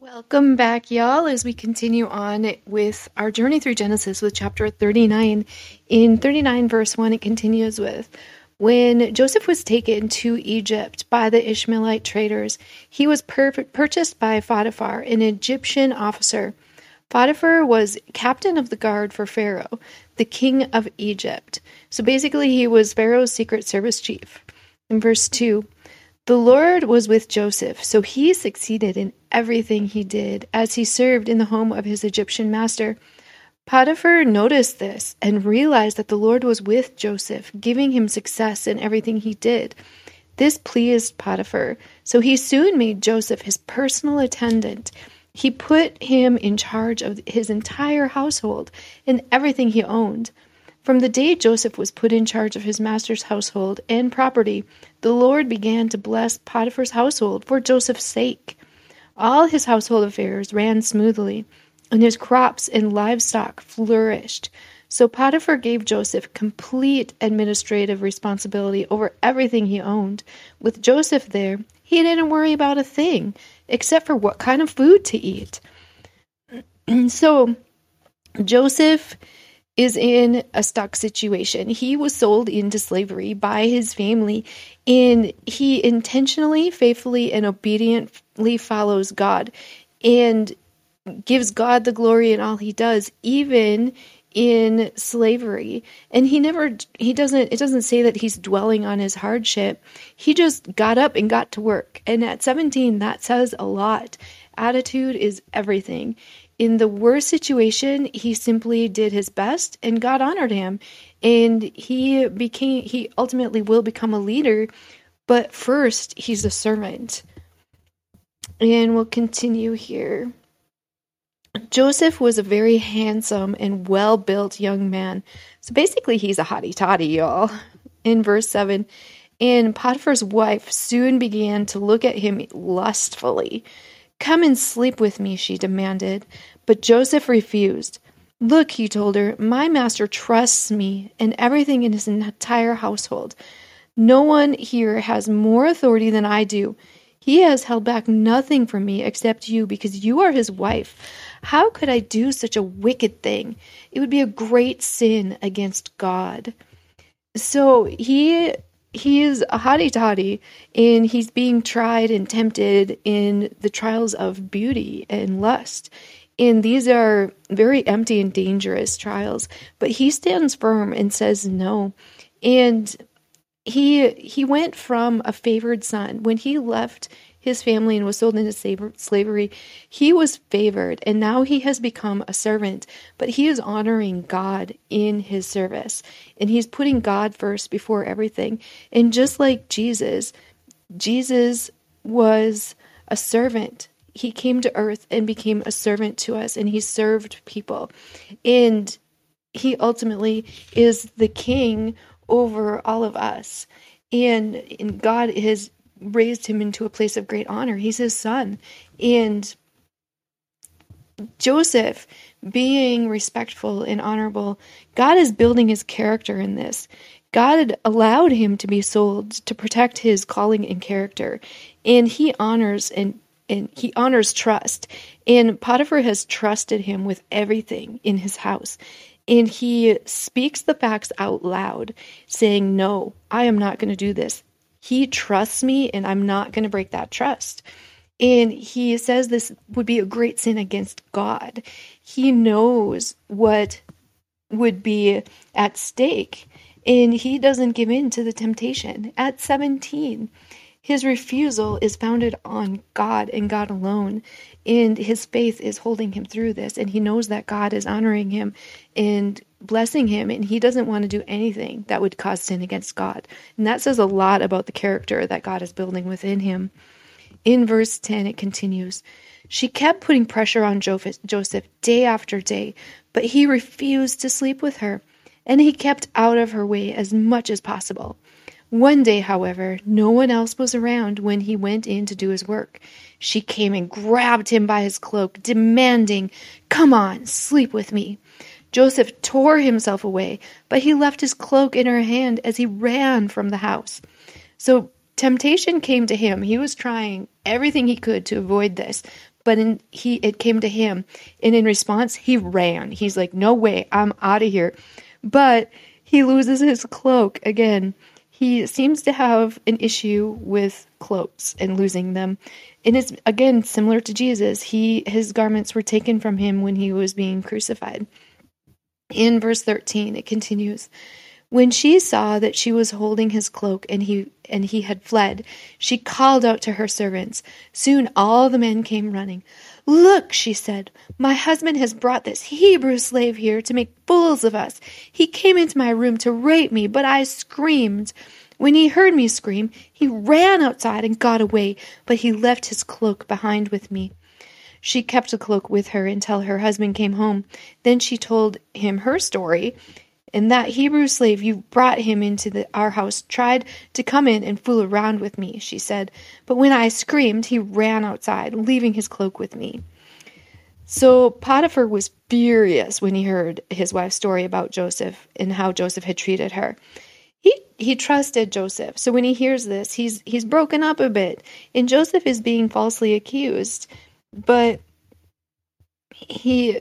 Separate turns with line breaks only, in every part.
Welcome back, y'all, as we continue on with our journey through Genesis with chapter 39. In 39, verse 1, it continues with When Joseph was taken to Egypt by the Ishmaelite traders, he was pur- purchased by Potiphar, an Egyptian officer. Potiphar was captain of the guard for Pharaoh, the king of Egypt. So basically, he was Pharaoh's secret service chief. In verse 2, the Lord was with Joseph, so he succeeded in everything he did as he served in the home of his Egyptian master. Potiphar noticed this and realized that the Lord was with Joseph, giving him success in everything he did. This pleased Potiphar, so he soon made Joseph his personal attendant. He put him in charge of his entire household and everything he owned. From the day Joseph was put in charge of his master's household and property, the Lord began to bless Potiphar's household for Joseph's sake. All his household affairs ran smoothly, and his crops and livestock flourished. So Potiphar gave Joseph complete administrative responsibility over everything he owned. With Joseph there, he didn't worry about a thing except for what kind of food to eat. so Joseph is in a stuck situation. He was sold into slavery by his family, and he intentionally, faithfully, and obediently follows God and gives God the glory in all he does, even in slavery. And he never he doesn't it doesn't say that he's dwelling on his hardship. He just got up and got to work. And at 17 that says a lot. Attitude is everything in the worst situation, he simply did his best and God honored him. And he became, he ultimately will become a leader, but first, he's a servant. And we'll continue here. Joseph was a very handsome and well built young man. So basically, he's a hottie toddy, y'all. In verse 7, and Potiphar's wife soon began to look at him lustfully. Come and sleep with me, she demanded. But Joseph refused. Look, he told her, my master trusts me and everything in his entire household. No one here has more authority than I do. He has held back nothing from me except you because you are his wife. How could I do such a wicked thing? It would be a great sin against God. So he he is a hottie toddy and he's being tried and tempted in the trials of beauty and lust. And these are very empty and dangerous trials. But he stands firm and says no. And he he went from a favored son when he left his family and was sold into slavery he was favored and now he has become a servant. But he is honoring god in his service and he's putting god first before everything. And just like jesus jesus was a servant. He came to earth and became a servant to us and he served people. And he ultimately is the king over all of us. And, and god has raised him into a place of great honor he's his son and joseph being respectful and honorable god is building his character in this God allowed him to be sold to protect his calling and character, and he honors and and he honors trust. And Potiphar has trusted him with everything in his house. And he speaks the facts out loud, saying, No, I am not going to do this. He trusts me, and I'm not going to break that trust. And he says this would be a great sin against God. He knows what would be at stake, and he doesn't give in to the temptation. At 17, his refusal is founded on God and God alone. And his faith is holding him through this. And he knows that God is honoring him and blessing him. And he doesn't want to do anything that would cause sin against God. And that says a lot about the character that God is building within him. In verse 10, it continues She kept putting pressure on Joseph day after day, but he refused to sleep with her. And he kept out of her way as much as possible. One day, however, no one else was around when he went in to do his work. She came and grabbed him by his cloak, demanding, Come on, sleep with me. Joseph tore himself away, but he left his cloak in her hand as he ran from the house. So temptation came to him. He was trying everything he could to avoid this, but in, he it came to him, and in response, he ran. He's like, "No way, I'm out of here." But he loses his cloak again. He seems to have an issue with cloaks and losing them. And it's again similar to Jesus. He his garments were taken from him when he was being crucified. In verse 13 it continues, when she saw that she was holding his cloak and he and he had fled, she called out to her servants. Soon all the men came running. Look, she said, my husband has brought this Hebrew slave here to make fools of us. He came into my room to rape me, but I screamed. When he heard me scream, he ran outside and got away, but he left his cloak behind with me. She kept the cloak with her until her husband came home. Then she told him her story and that Hebrew slave you brought him into the, our house tried to come in and fool around with me, she said. But when I screamed, he ran outside, leaving his cloak with me. So Potiphar was furious when he heard his wife's story about Joseph and how Joseph had treated her. He he trusted Joseph. So when he hears this, he's he's broken up a bit. And Joseph is being falsely accused. But he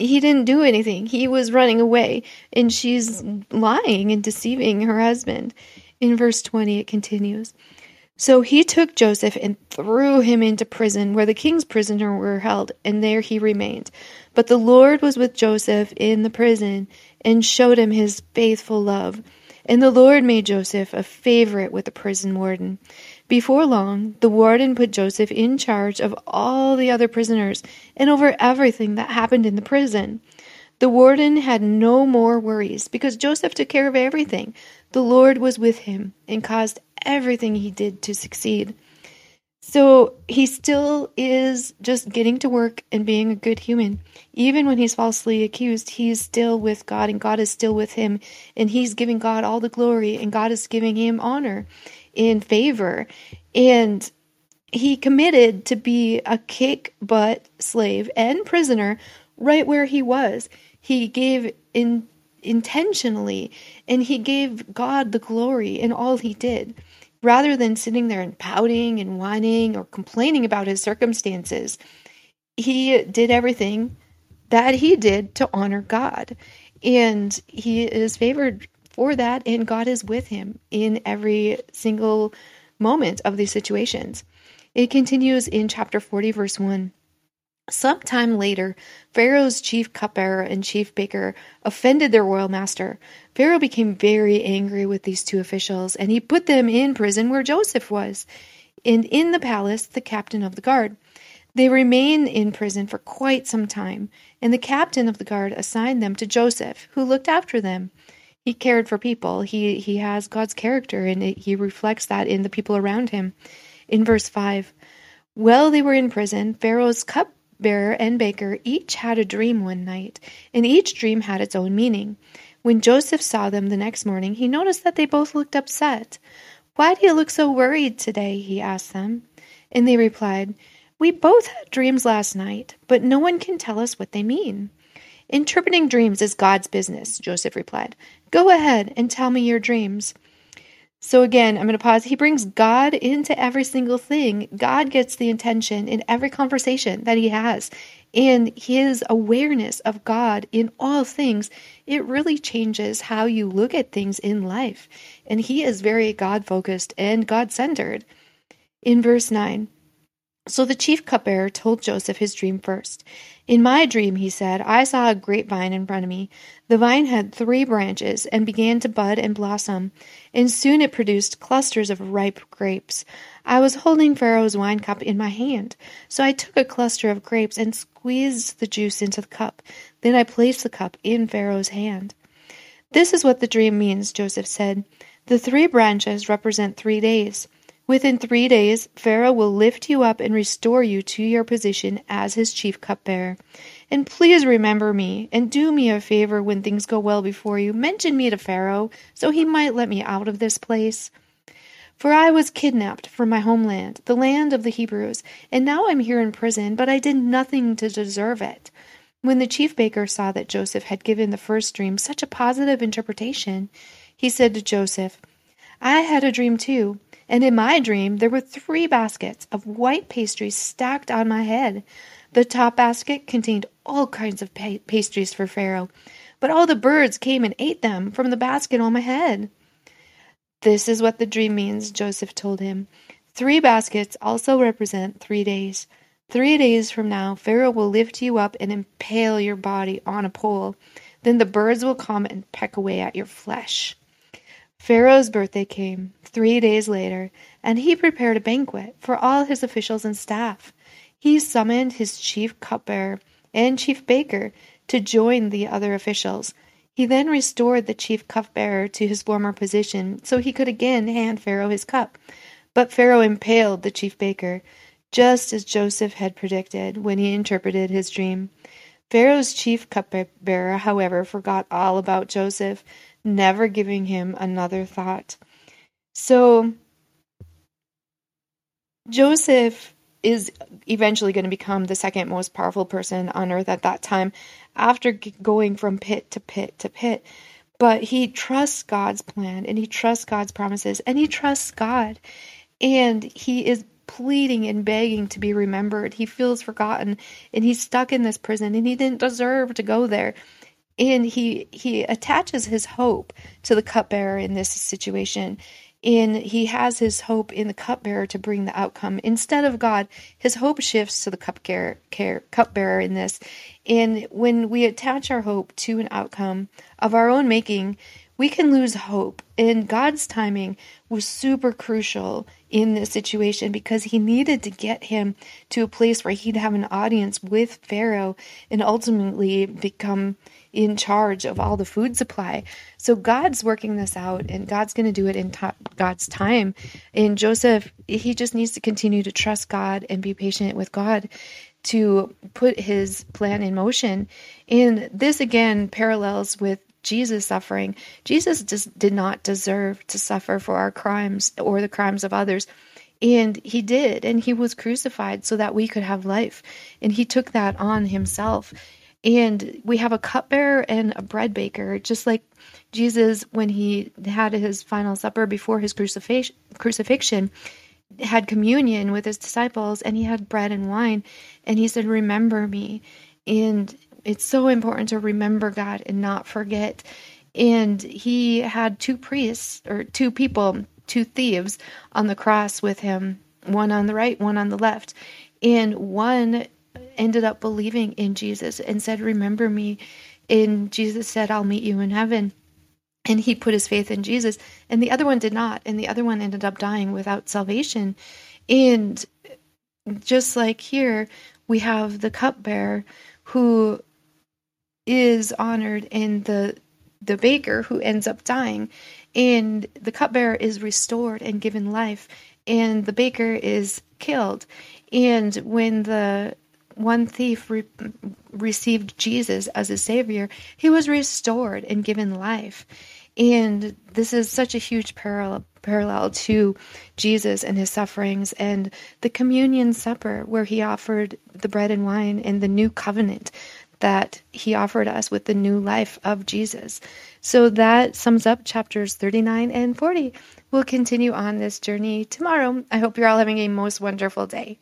he didn't do anything. He was running away, and she's lying and deceiving her husband. In verse 20, it continues So he took Joseph and threw him into prison, where the king's prisoners were held, and there he remained. But the Lord was with Joseph in the prison and showed him his faithful love. And the Lord made Joseph a favorite with the prison warden. Before long, the warden put Joseph in charge of all the other prisoners and over everything that happened in the prison. The warden had no more worries because Joseph took care of everything. The Lord was with him and caused everything he did to succeed. So he still is just getting to work and being a good human. Even when he's falsely accused, he's still with God and God is still with him and he's giving God all the glory and God is giving him honor in favor. And he committed to be a kick butt slave and prisoner right where he was. He gave in intentionally and he gave God the glory in all he did. Rather than sitting there and pouting and whining or complaining about his circumstances, he did everything that he did to honor God. And he is favored for that, and God is with him in every single moment of these situations. It continues in chapter 40, verse 1. Sometime later, Pharaoh's chief cupbearer and chief baker offended their royal master. Pharaoh became very angry with these two officials, and he put them in prison where Joseph was, and in the palace, the captain of the guard. They remained in prison for quite some time, and the captain of the guard assigned them to Joseph, who looked after them he cared for people. He he has God's character and it, he reflects that in the people around him. In verse 5, while they were in prison, Pharaoh's cupbearer and baker each had a dream one night, and each dream had its own meaning. When Joseph saw them the next morning, he noticed that they both looked upset. Why do you look so worried today? he asked them. And they replied, We both had dreams last night, but no one can tell us what they mean. Interpreting dreams is God's business, Joseph replied. Go ahead and tell me your dreams. So again, I'm going to pause. He brings God into every single thing. God gets the intention in every conversation that he has. And his awareness of God in all things, it really changes how you look at things in life. And he is very God focused and God centered. In verse 9, so the chief cupbearer told Joseph his dream first. In my dream, he said, I saw a grapevine in front of me. The vine had three branches and began to bud and blossom, and soon it produced clusters of ripe grapes. I was holding Pharaoh's wine cup in my hand, so I took a cluster of grapes and squeezed the juice into the cup. Then I placed the cup in Pharaoh's hand. This is what the dream means, Joseph said. The three branches represent three days. Within three days, Pharaoh will lift you up and restore you to your position as his chief cupbearer. And please remember me and do me a favor when things go well before you. Mention me to Pharaoh so he might let me out of this place. For I was kidnapped from my homeland, the land of the Hebrews, and now I'm here in prison, but I did nothing to deserve it. When the chief baker saw that Joseph had given the first dream such a positive interpretation, he said to Joseph, I had a dream too, and in my dream there were three baskets of white pastries stacked on my head. The top basket contained all kinds of pa- pastries for Pharaoh, but all the birds came and ate them from the basket on my head. This is what the dream means, Joseph told him. Three baskets also represent three days. Three days from now, Pharaoh will lift you up and impale your body on a pole. Then the birds will come and peck away at your flesh. Pharaoh's birthday came three days later, and he prepared a banquet for all his officials and staff. He summoned his chief cupbearer and chief baker to join the other officials. He then restored the chief cupbearer to his former position so he could again hand Pharaoh his cup. But Pharaoh impaled the chief baker, just as Joseph had predicted when he interpreted his dream. Pharaoh's chief cupbearer, however, forgot all about Joseph, never giving him another thought. So, Joseph is eventually going to become the second most powerful person on earth at that time after going from pit to pit to pit. But he trusts God's plan and he trusts God's promises and he trusts God. And he is pleading and begging to be remembered. He feels forgotten and he's stuck in this prison and he didn't deserve to go there. And he he attaches his hope to the cupbearer in this situation. And he has his hope in the cupbearer to bring the outcome. Instead of God, his hope shifts to the cupbearer, cupbearer in this. And when we attach our hope to an outcome of our own making, we can lose hope. And God's timing was super crucial in this situation because he needed to get him to a place where he'd have an audience with Pharaoh and ultimately become in charge of all the food supply. So God's working this out and God's going to do it in God's time. And Joseph, he just needs to continue to trust God and be patient with God to put his plan in motion. And this again parallels with Jesus suffering. Jesus just did not deserve to suffer for our crimes or the crimes of others. And he did, and he was crucified so that we could have life. And he took that on himself. And we have a cupbearer and a bread baker, just like Jesus, when he had his final supper before his crucifix- crucifixion, had communion with his disciples, and he had bread and wine. And he said, Remember me. And it's so important to remember God and not forget. And he had two priests or two people, two thieves on the cross with him, one on the right, one on the left. And one ended up believing in Jesus and said, Remember me. And Jesus said, I'll meet you in heaven. And he put his faith in Jesus. And the other one did not. And the other one ended up dying without salvation. And just like here, we have the cupbearer who is honored and the the baker who ends up dying. And the cupbearer is restored and given life and the baker is killed. And when the one thief re- received Jesus as a savior he was restored and given life. And this is such a huge parallel parallel to Jesus and his sufferings and the communion supper where he offered the bread and wine and the new covenant that he offered us with the new life of Jesus. So that sums up chapters 39 and 40. We'll continue on this journey tomorrow. I hope you're all having a most wonderful day.